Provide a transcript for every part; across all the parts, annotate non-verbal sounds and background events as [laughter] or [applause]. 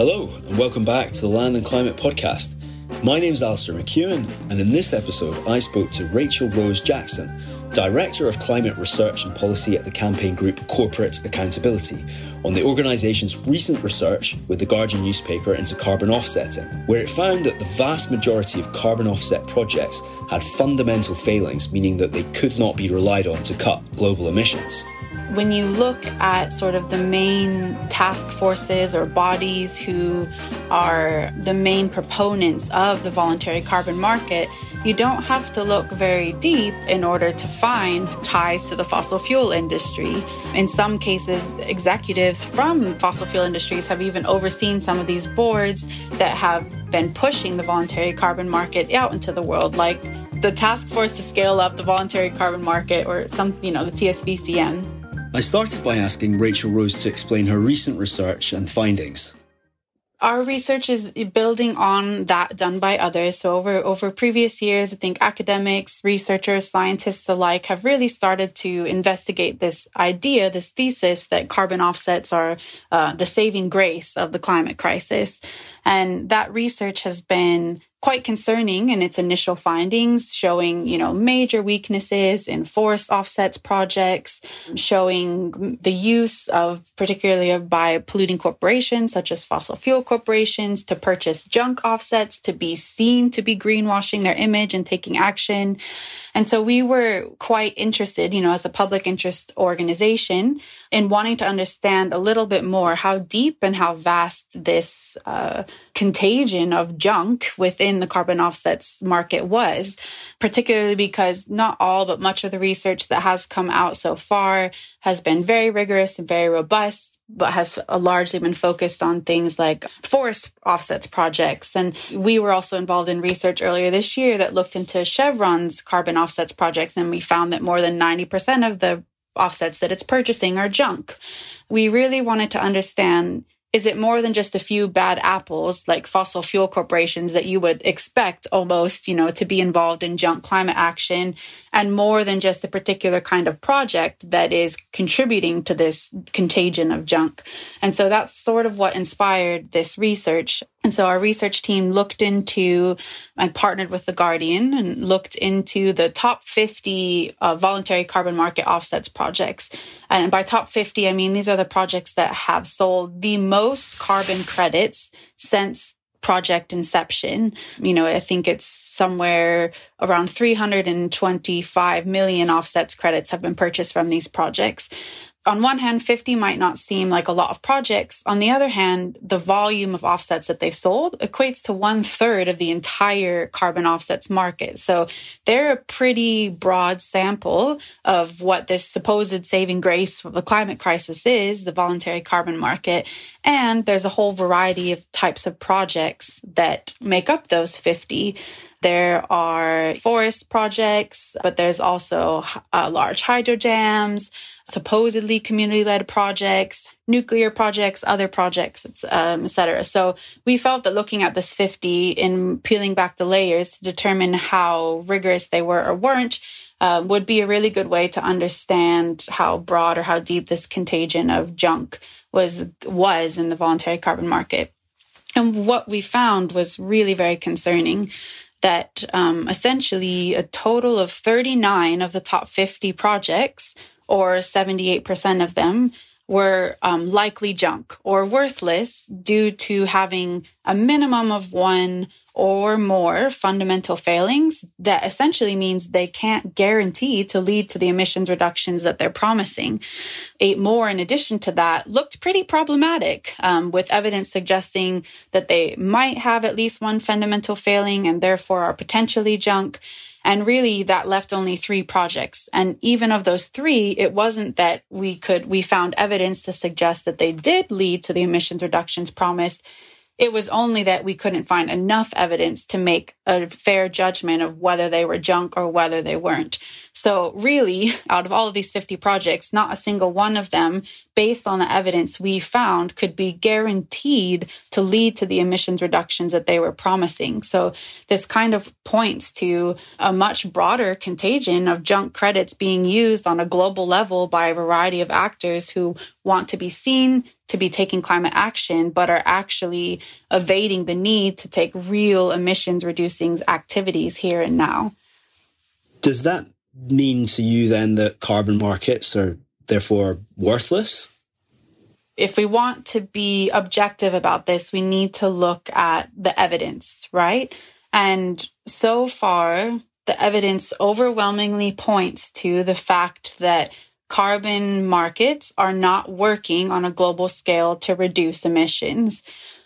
Hello, and welcome back to the Land and Climate Podcast. My name is Alasdair McEwen, and in this episode, I spoke to Rachel Rose Jackson, Director of Climate Research and Policy at the campaign group Corporate Accountability, on the organisation's recent research with the Guardian newspaper into carbon offsetting, where it found that the vast majority of carbon offset projects had fundamental failings, meaning that they could not be relied on to cut global emissions. When you look at sort of the main task forces or bodies who are the main proponents of the voluntary carbon market, you don't have to look very deep in order to find ties to the fossil fuel industry. In some cases, executives from fossil fuel industries have even overseen some of these boards that have been pushing the voluntary carbon market out into the world, like the task force to scale up the voluntary carbon market or some, you know, the TSVCM. I started by asking Rachel Rose to explain her recent research and findings. Our research is building on that done by others. So over, over previous years, I think academics, researchers, scientists alike have really started to investigate this idea, this thesis that carbon offsets are uh, the saving grace of the climate crisis. And that research has been quite concerning in its initial findings, showing, you know, major weaknesses in forest offsets projects, showing the use of particularly by polluting corporations such as fossil fuel corporations to purchase junk offsets to be seen to be greenwashing their image and taking action. And so we were quite interested, you know, as a public interest organization in wanting to understand a little bit more how deep and how vast this uh, contagion of junk within the carbon offsets market was, particularly because not all, but much of the research that has come out so far has been very rigorous and very robust but has largely been focused on things like forest offsets projects. And we were also involved in research earlier this year that looked into Chevron's carbon offsets projects. And we found that more than 90% of the offsets that it's purchasing are junk. We really wanted to understand is it more than just a few bad apples like fossil fuel corporations that you would expect almost, you know, to be involved in junk climate action and more than just a particular kind of project that is contributing to this contagion of junk? And so that's sort of what inspired this research. And so our research team looked into and partnered with The Guardian and looked into the top 50 uh, voluntary carbon market offsets projects. And by top 50, I mean these are the projects that have sold the most carbon credits since project inception. You know, I think it's somewhere around 325 million offsets credits have been purchased from these projects on one hand, 50 might not seem like a lot of projects. On the other hand, the volume of offsets that they've sold equates to one third of the entire carbon offsets market. So they're a pretty broad sample of what this supposed saving grace of the climate crisis is, the voluntary carbon market. And there's a whole variety of types of projects that make up those 50. There are forest projects, but there's also uh, large hydro dams, supposedly community led projects, nuclear projects, other projects, um, etc. So we felt that looking at this 50 and peeling back the layers to determine how rigorous they were or weren't uh, would be a really good way to understand how broad or how deep this contagion of junk was was in the voluntary carbon market. And what we found was really very concerning that um, essentially a total of 39 of the top 50 projects, or 78% of them, were um, likely junk or worthless due to having a minimum of one or more fundamental failings that essentially means they can't guarantee to lead to the emissions reductions that they're promising. Eight more, in addition to that, looked pretty problematic, um, with evidence suggesting that they might have at least one fundamental failing and therefore are potentially junk. And really that left only three projects. And even of those three, it wasn't that we could, we found evidence to suggest that they did lead to the emissions reductions promised. It was only that we couldn't find enough evidence to make a fair judgment of whether they were junk or whether they weren't. So really, out of all of these 50 projects, not a single one of them, based on the evidence we found, could be guaranteed to lead to the emissions reductions that they were promising. So this kind of points to a much broader contagion of junk credits being used on a global level by a variety of actors who want to be seen to be taking climate action, but are actually evading the need to take real emissions reducing activities here and now. Does that mean to you then that carbon markets are therefore worthless? If we want to be objective about this, we need to look at the evidence, right? And so far, the evidence overwhelmingly points to the fact that carbon markets are not working on a global scale to reduce emissions.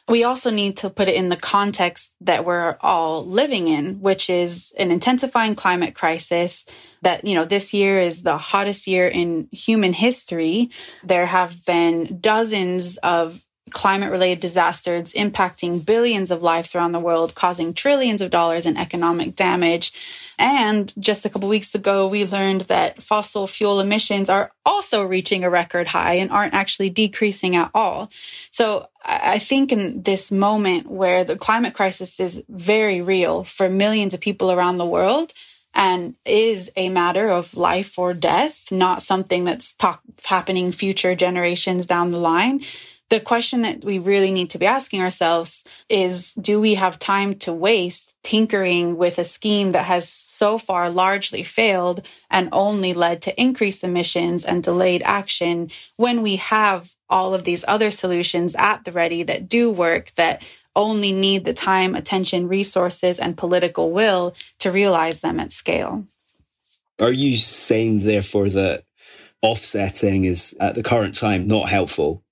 We also need to put it in the context that we're all living in, which is an intensifying climate crisis that, you know, this year is the hottest year in human history. There have been dozens of climate related disasters impacting billions of lives around the world, causing trillions of dollars in economic damage. And just a couple weeks ago, we learned that fossil fuel emissions are also reaching a record high and aren't actually decreasing at all. So I think in this moment where the climate crisis is very real for millions of people around the world, and is a matter of life or death, not something that's talk, happening future generations down the line the question that we really need to be asking ourselves is do we have time to waste tinkering with a scheme that has so far largely failed and only led to increased emissions and delayed action when we have all of these other solutions at the ready that do work that only need the time, attention, resources, and political will to realize them at scale. Are you saying, therefore, that offsetting is at the current time not helpful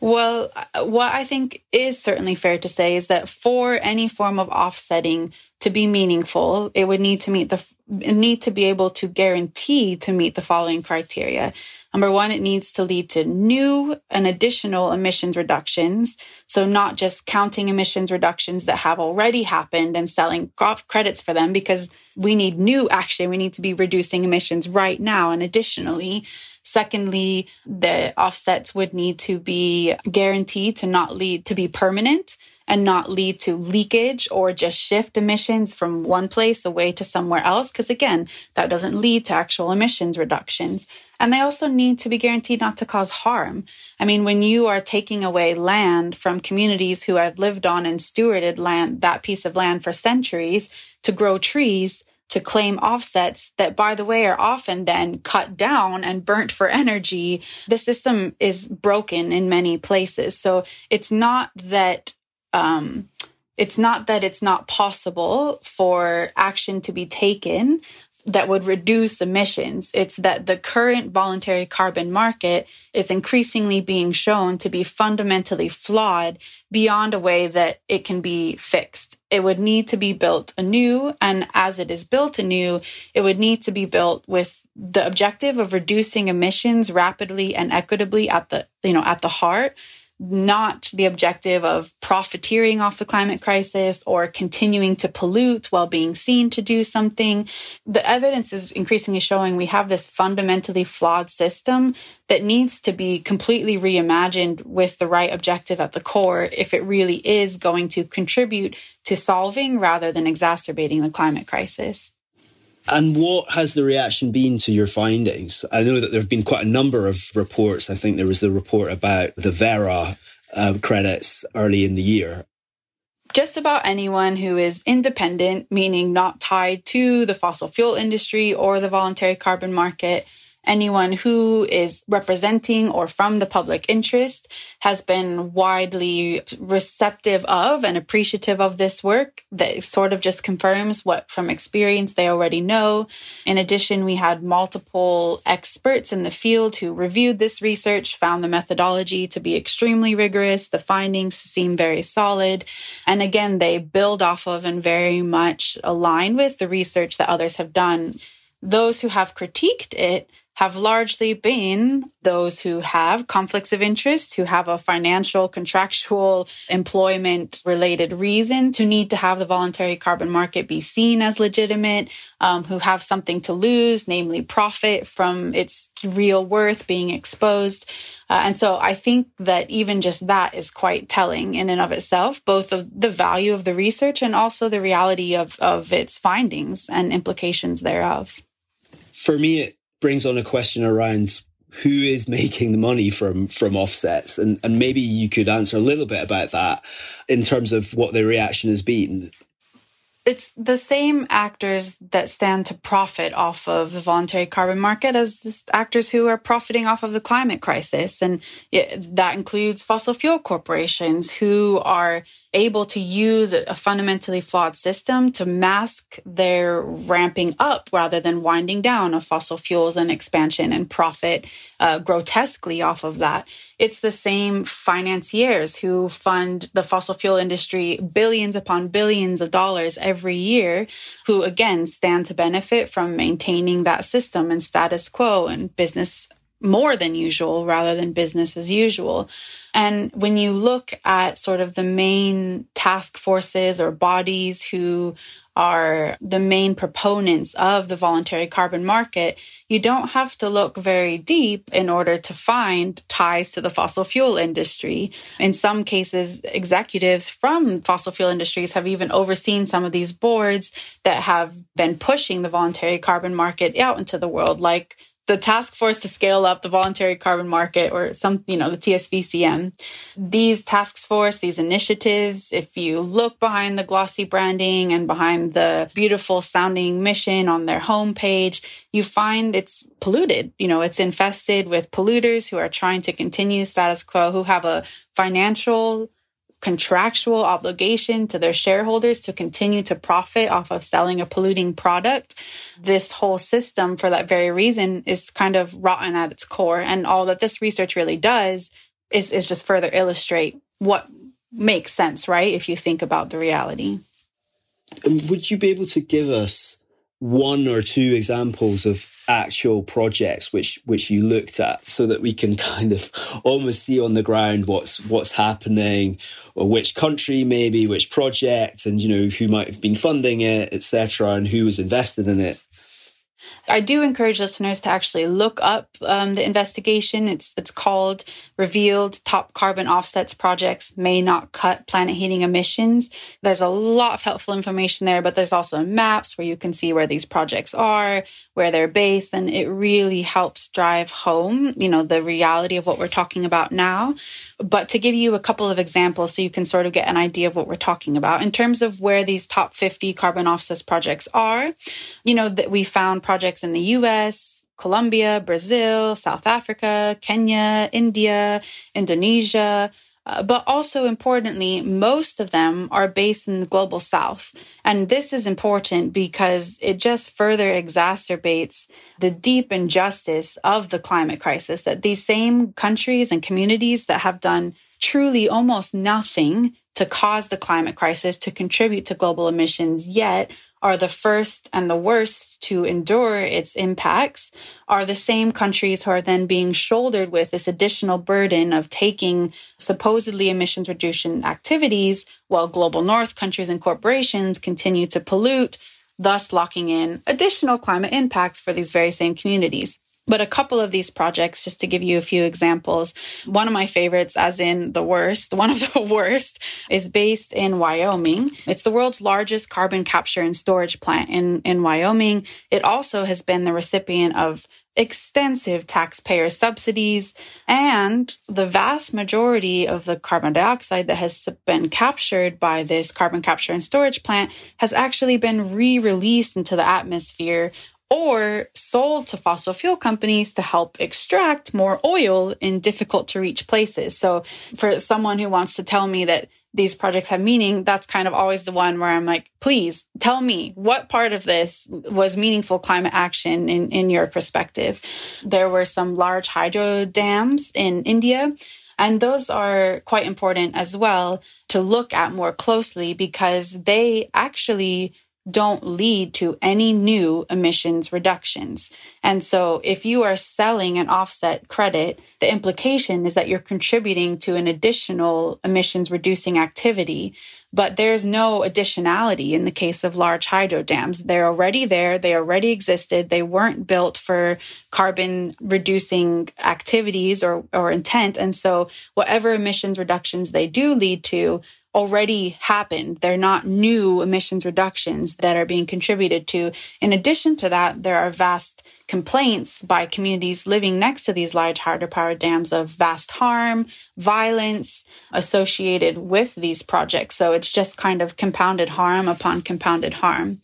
well, uh, what I think is certainly fair to say is that for any form of offsetting to be meaningful, it would need to meet the need to be able to guarantee to meet the following criteria. Number one, it needs to lead to new and additional emissions reductions. So not just counting emissions reductions that have already happened and selling credits for them because we need new action. We need to be reducing emissions right now. And additionally, Secondly, the offsets would need to be guaranteed to not lead to be permanent and not lead to leakage or just shift emissions from one place away to somewhere else. Because again, that doesn't lead to actual emissions reductions. And they also need to be guaranteed not to cause harm. I mean, when you are taking away land from communities who have lived on and stewarded land, that piece of land for centuries to grow trees, to claim offsets that, by the way, are often then cut down and burnt for energy. The system is broken in many places. So it's not that, um, it's not that it's not possible for action to be taken that would reduce emissions. It's that the current voluntary carbon market is increasingly being shown to be fundamentally flawed beyond a way that it can be fixed. It would need to be built anew. And as it is built anew, it would need to be built with the objective of reducing emissions rapidly and equitably at the, you know, at the heart not the objective of profiteering off the climate crisis or continuing to pollute while being seen to do something. The evidence is increasingly showing we have this fundamentally flawed system that needs to be completely reimagined with the right objective at the core if it really is going to contribute to solving rather than exacerbating the climate crisis. And what has the reaction been to your findings? I know that there have been quite a number of reports. I think there was the report about the Verra uh, credits early in the year. Just about anyone who is independent, meaning not tied to the fossil fuel industry or the voluntary carbon market, anyone who is representing or from the public interest has been widely receptive of and appreciative of this work that sort of just confirms what from experience they already know. In addition, we had multiple experts in the field who reviewed this research, found the methodology to be extremely rigorous. The findings seem very solid. And again, they build off of and very much align with the research that others have done. Those who have critiqued it have largely been those who have conflicts of interest, who have a financial, contractual, employment related reason to need to have the voluntary carbon market be seen as legitimate, um, who have something to lose, namely profit from its real worth being exposed. Uh, and so I think that even just that is quite telling in and of itself, both of the value of the research and also the reality of, of its findings and implications thereof. For me, brings on a question around who is making the money from from offsets and and maybe you could answer a little bit about that in terms of what the reaction has been it's the same actors that stand to profit off of the voluntary carbon market as actors who are profiting off of the climate crisis. And that includes fossil fuel corporations who are able to use a fundamentally flawed system to mask their ramping up rather than winding down of fossil fuels and expansion and profit uh, grotesquely off of that. It's the same financiers who fund the fossil fuel industry billions upon billions of dollars every year, who again stand to benefit from maintaining that system and status quo and business more than usual rather than business as usual. And when you look at sort of the main task forces or bodies who are the main proponents of the voluntary carbon market, you don't have to look very deep in order to find ties to the fossil fuel industry. In some cases, executives from fossil fuel industries have even overseen some of these boards that have been pushing the voluntary carbon market out into the world, like the task force to scale up the voluntary carbon market or some, you know, the TSVCM. These task force, these initiatives, if you look behind the glossy branding and behind the beautiful sounding mission on their homepage, you find it's polluted. You know, it's infested with polluters who are trying to continue status quo, who have a financial contractual obligation to their shareholders to continue to profit off of selling a polluting product. This whole system, for that very reason, is kind of rotten at its core. And all that this research really does is, is just further illustrate what makes sense, right? If you think about the reality. Would you be able to give us one or two examples of actual projects which which you looked at so that we can [laughs] kind of almost see on the ground what's what's happening or which country maybe which project and you know who might have been funding it etc and who was invested in it I do encourage listeners to actually look up um, the investigation. It's it's called "Revealed Top Carbon Offsets Projects May Not Cut Planet Heating Emissions." There's a lot of helpful information there, but there's also maps where you can see where these projects are, where they're based, and it really helps drive home, you know, the reality of what we're talking about now. But to give you a couple of examples so you can sort of get an idea of what we're talking about in terms of where these top 50 carbon offsets projects are, you know, that we found projects in the US, Colombia, Brazil, South Africa, Kenya, India, Indonesia, uh, but also importantly, most of them are based in the global south. And this is important because it just further exacerbates the deep injustice of the climate crisis that these same countries and communities that have done truly almost nothing to cause the climate crisis, to contribute to global emissions, yet are the first and the worst to endure its impacts are the same countries who are then being shouldered with this additional burden of taking supposedly emissions reduction activities while global north countries and corporations continue to pollute, thus locking in additional climate impacts for these very same communities. But a couple of these projects, just to give you a few examples, one of my favorites, as in the worst, [laughs] one of the worst, is based in Wyoming. It's the world's largest carbon capture and storage plant in, in Wyoming. It also has been the recipient of extensive taxpayer subsidies, and the vast majority of the carbon dioxide that has been captured by this carbon capture and storage plant has actually been re released into the atmosphere or sold to fossil fuel companies to help extract more oil in difficult to reach places. So for someone who wants to tell me that these projects have meaning, that's kind of always the one where I'm like, please tell me what part of this was meaningful climate action in, in your perspective. There were some large hydro dams in India. And those are quite important as well to look at more closely because they actually don't lead to any new emissions reductions. And so if you are selling an offset credit, the implication is that you're contributing to an additional emissions reducing activity, but there's no additionality in the case of large hydro dams. They're already there. They already existed. They weren't built for carbon reducing activities or, or intent. And so whatever emissions reductions they do lead to already happened. They're not new emissions reductions that are being contributed to. In addition to that, there are vast complaints by communities living next to these large hydropower dams of vast harm, violence associated with these projects. So it's just kind of compounded harm upon compounded harm.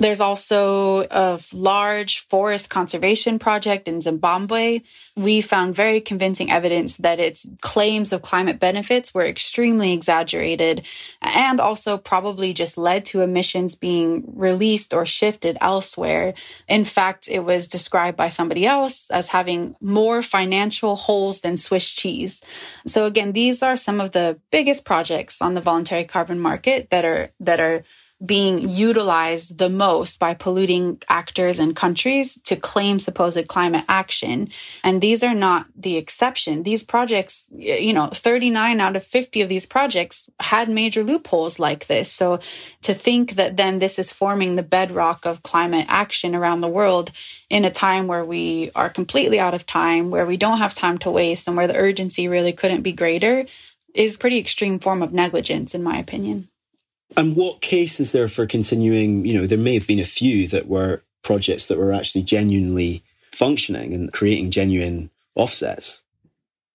There's also a large forest conservation project in Zimbabwe. We found very convincing evidence that its claims of climate benefits were extremely exaggerated and also probably just led to emissions being released or shifted elsewhere. In fact, it was described by somebody else as having more financial holes than Swiss cheese. So again, these are some of the biggest projects on the voluntary carbon market that are that are being utilized the most by polluting actors and countries to claim supposed climate action. And these are not the exception. These projects, you know, 39 out of 50 of these projects had major loopholes like this. So to think that then this is forming the bedrock of climate action around the world in a time where we are completely out of time, where we don't have time to waste and where the urgency really couldn't be greater is pretty extreme form of negligence, in my opinion. And what case is there for continuing? You know, there may have been a few that were projects that were actually genuinely functioning and creating genuine offsets.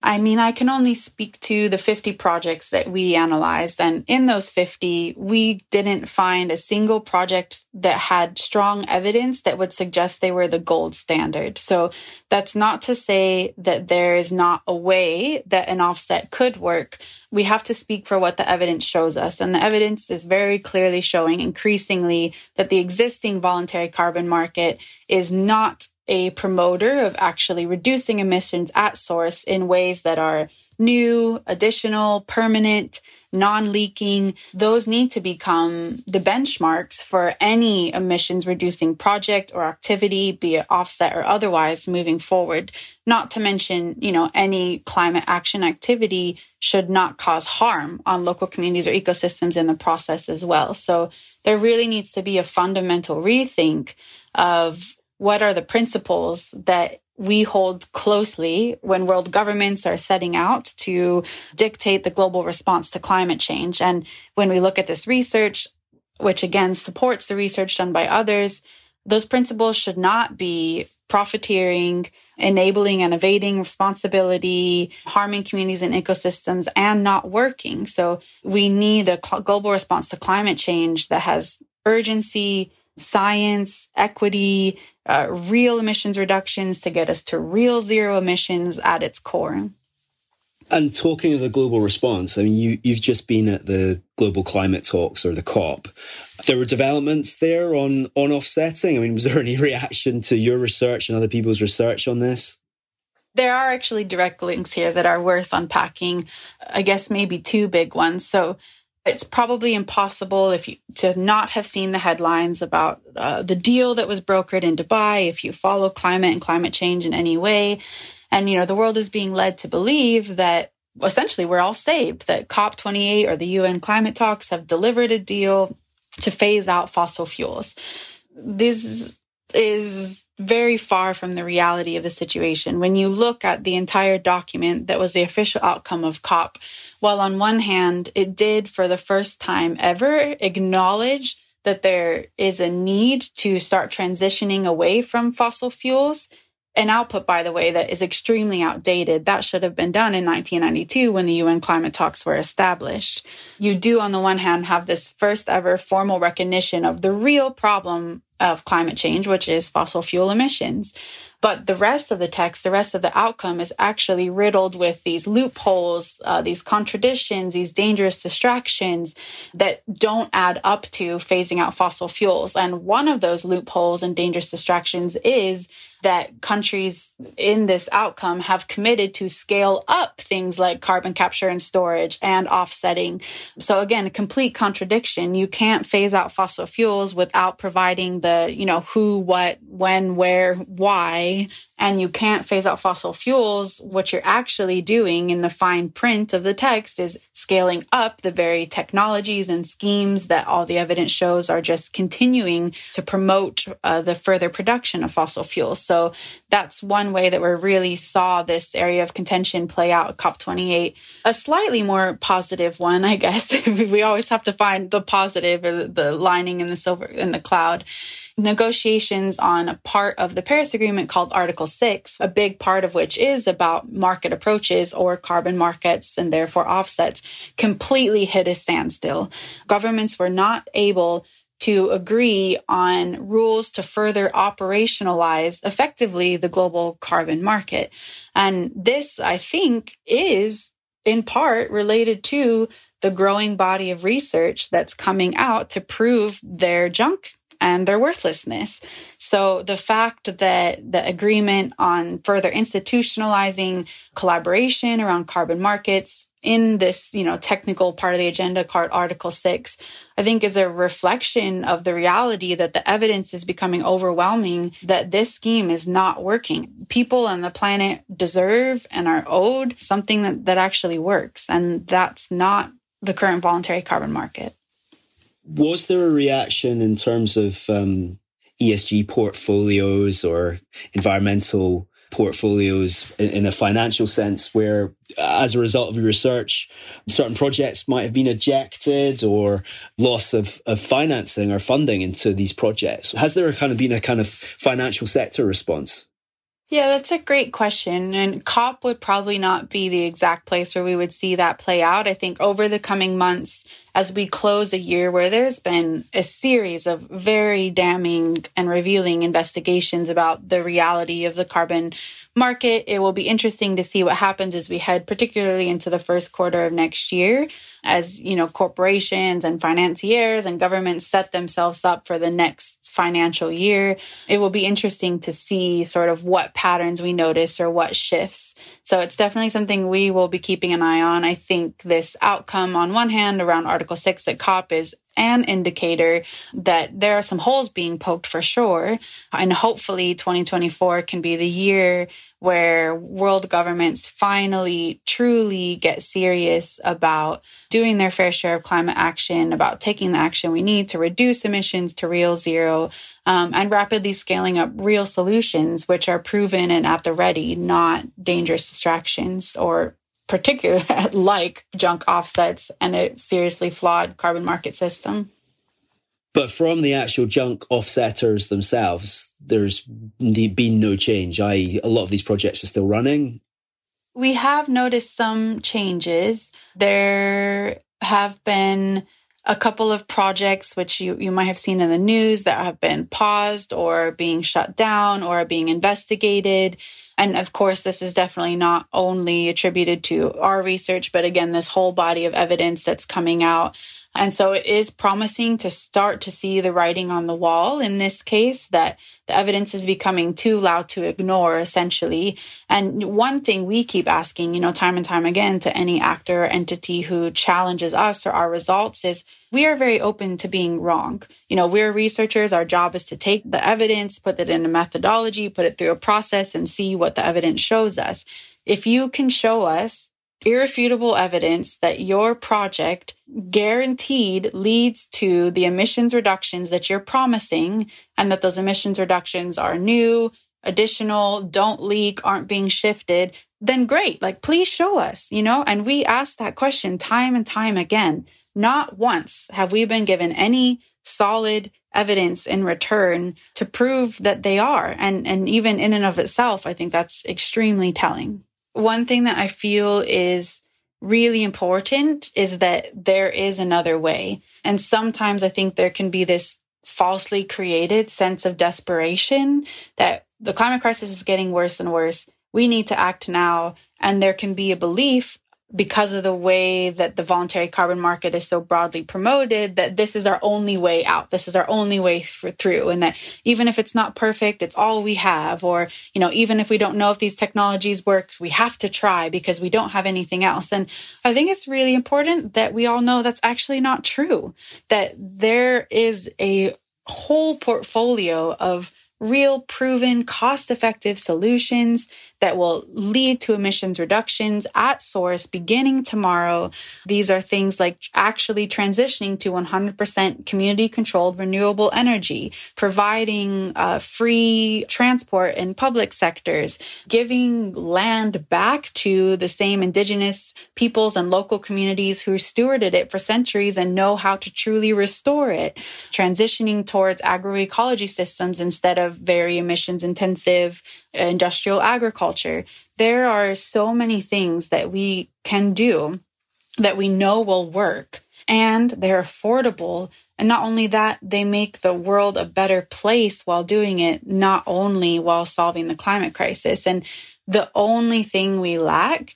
I mean, I can only speak to the 50 projects that we analyzed. And in those 50, we didn't find a single project that had strong evidence that would suggest they were the gold standard. So that's not to say that there is not a way that an offset could work. We have to speak for what the evidence shows us. And the evidence is very clearly showing increasingly that the existing voluntary carbon market is not a promoter of actually reducing emissions at source in ways that are new, additional, permanent, non leaking. Those need to become the benchmarks for any emissions reducing project or activity, be it offset or otherwise, moving forward. Not to mention, you know, any climate action activity should not cause harm on local communities or ecosystems in the process as well. So there really needs to be a fundamental rethink of what are the principles that we hold closely when world governments are setting out to dictate the global response to climate change. And when we look at this research, which again supports the research done by others, those principles should not be profiteering, enabling and evading responsibility, harming communities and ecosystems, and not working. So we need a global response to climate change that has urgency, science, equity, uh, real emissions reductions to get us to real zero emissions at its core. And talking of the global response, I mean, you, you've just been at the global climate talks or the COP. There were developments there on, on offsetting. I mean, was there any [laughs] reaction to your research and other people's research on this? There are actually direct links here that are worth unpacking. I guess maybe two big ones. So it's probably impossible if you to not have seen the headlines about uh, the deal that was brokered in Dubai. If you follow climate and climate change in any way, and you know the world is being led to believe that essentially we're all saved. That COP28 or the UN climate talks have delivered a deal to phase out fossil fuels. This is very far from the reality of the situation. When you look at the entire document that was the official outcome of COP, while on one hand, it did for the first time ever acknowledge that there is a need to start transitioning away from fossil fuels, an output, by the way, that is extremely outdated. That should have been done in 1992 when the UN climate talks were established. You do, on the one hand, have this first ever formal recognition of the real problem of climate change, which is fossil fuel emissions. But the rest of the text, the rest of the outcome is actually riddled with these loopholes, uh, these contradictions, these dangerous distractions that don't add up to phasing out fossil fuels. And one of those loopholes and dangerous distractions is that countries in this outcome have committed to scale up things like carbon capture and storage and offsetting. So again, a complete contradiction. You can't phase out fossil fuels without providing the, you know, who, what, when, where, why, and you can't phase out fossil fuels, what you're actually doing in the fine print of the text is scaling up the very technologies and schemes that all the evidence shows are just continuing to promote uh, the further production of fossil fuels. So that's one way that we really saw this area of contention play out at COP28. A slightly more positive one, I guess. [laughs] we always have to find the positive or the lining in the silver in the cloud negotiations on a part of the Paris Agreement called Article 6, a big part of which is about market approaches or carbon markets and therefore offsets, completely hit a standstill. Governments were not able to agree on rules to further operationalize effectively the global carbon market. And this, I think, is in part related to the growing body of research that's coming out to prove their junk and their worthlessness. So the fact that the agreement on further institutionalizing collaboration around carbon markets in this, you know, technical part of the agenda called Article 6, I think is a reflection of the reality that the evidence is becoming overwhelming that this scheme is not working. People on the planet deserve and are owed something that, that actually works. And that's not the current voluntary carbon market. Was there a reaction in terms of um, ESG portfolios or environmental portfolios in, in, a financial sense where as a result of your research certain projects might have been ejected or loss of, of financing or funding into these projects has there kind of been a kind of financial sector response yeah, that's a great question. And COP would probably not be the exact place where we would see that play out. I think over the coming months, as we close a year where there's been a series of very damning and revealing investigations about the reality of the carbon market. It will be interesting to see what happens as we head particularly into the first quarter of next year as, you know, corporations and financiers and governments set themselves up for the next financial year. It will be interesting to see sort of what patterns we notice or what shifts. So it's definitely something we will be keeping an eye on. I think this outcome on one hand around Article Article 6 at COP is an indicator that there are some holes being poked for sure. And hopefully 2024 can be the year where world governments finally truly get serious about doing their fair share of climate action, about taking the action we need to reduce emissions to real zero, um, and rapidly scaling up real solutions which are proven and at the ready, not dangerous distractions or particularly [laughs] like junk offsets and a seriously flawed carbon market system. But from the actual junk offsetters themselves, there's been no change. i.e., a lot of these projects are still running. We have noticed some changes. There have been a couple of projects which you, you might have seen in the news that have been paused or being shut down or being investigated. And of course, this is definitely not only attributed to our research, but again, this whole body of evidence that's coming out. And so it is promising to start to see the writing on the wall in this case that the evidence is becoming too loud to ignore, essentially. And one thing we keep asking, you know, time and time again to any actor or entity who challenges us or our results is we are very open to being wrong. You know, we're researchers. Our job is to take the evidence, put it in a methodology, put it through a process and see what the evidence shows us. If you can show us irrefutable evidence that your project guaranteed leads to the emissions reductions that you're promising and that those emissions reductions are new, additional, don't leak, aren't being shifted, then great. Like, please show us, you know? And we ask that question time and time again. Not once have we been given any solid evidence in return to prove that they are. And, and even in and of itself, I think that's extremely telling. One thing that I feel is really important is that there is another way. And sometimes I think there can be this falsely created sense of desperation that the climate crisis is getting worse and worse. We need to act now. And there can be a belief because of the way that the voluntary carbon market is so broadly promoted that this is our only way out. This is our only way through. And that even if it's not perfect it's all we have. Or you know even if we don't know if these technologies work we have to try because we don't have anything else. And i think it's really important that we all know that's actually not true that there is a whole portfolio of real, proven, cost effective solutions that will lead to emissions reductions at source beginning tomorrow. These are things like actually transitioning to 100% community controlled renewable energy, providing uh, free transport in public sectors, giving land back to the same indigenous peoples and local communities who stewarded it for centuries and know how to truly restore it, transitioning towards agroecology systems instead of very emissions intensive industrial agriculture. There are so many things that we can do that we know will work and they're affordable. And not only that, they make the world a better place while doing it, not only while solving the climate crisis. And the only thing we lack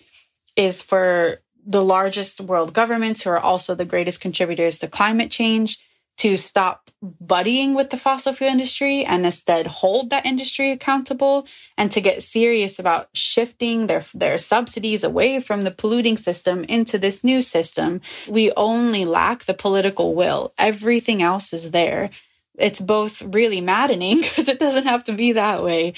is for the largest world governments who are also the greatest contributors to climate change to stop buddying with the fossil fuel industry and instead hold that industry accountable and to get serious about shifting their, their subsidies away from the polluting system into this new system. We only lack the political will. Everything else is there. It's both really maddening [laughs] because it doesn't have to be that way,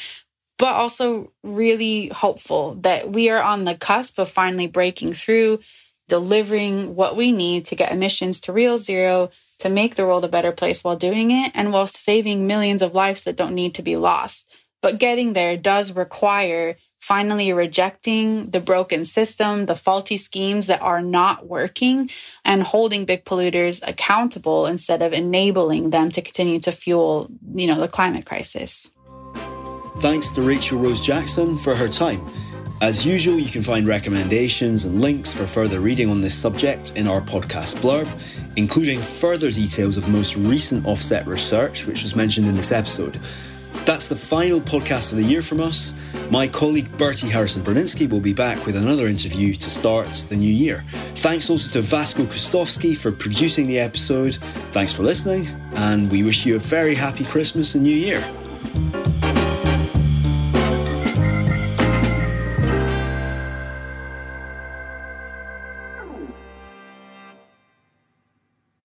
but also really hopeful that we are on the cusp of finally breaking through, delivering what we need to get emissions to real zero to make the world a better place while doing it and while saving millions of lives that don't need to be lost. But getting there does require finally rejecting the broken system, the faulty schemes that are not working, and holding big polluters accountable instead of enabling them to continue to fuel, you know, the climate crisis. Thanks to Rachel Rose Jackson for her time. As usual, you can find recommendations and links for further reading on this subject in our podcast blurb, including further details of most recent offset research, which was mentioned in this episode. That's the final podcast of the year from us. My colleague Bertie Harrison Berninsky will be back with another interview to start the new year. Thanks also to Vasko Kostovski for producing the episode. Thanks for listening, and we wish you a very happy Christmas and New Year.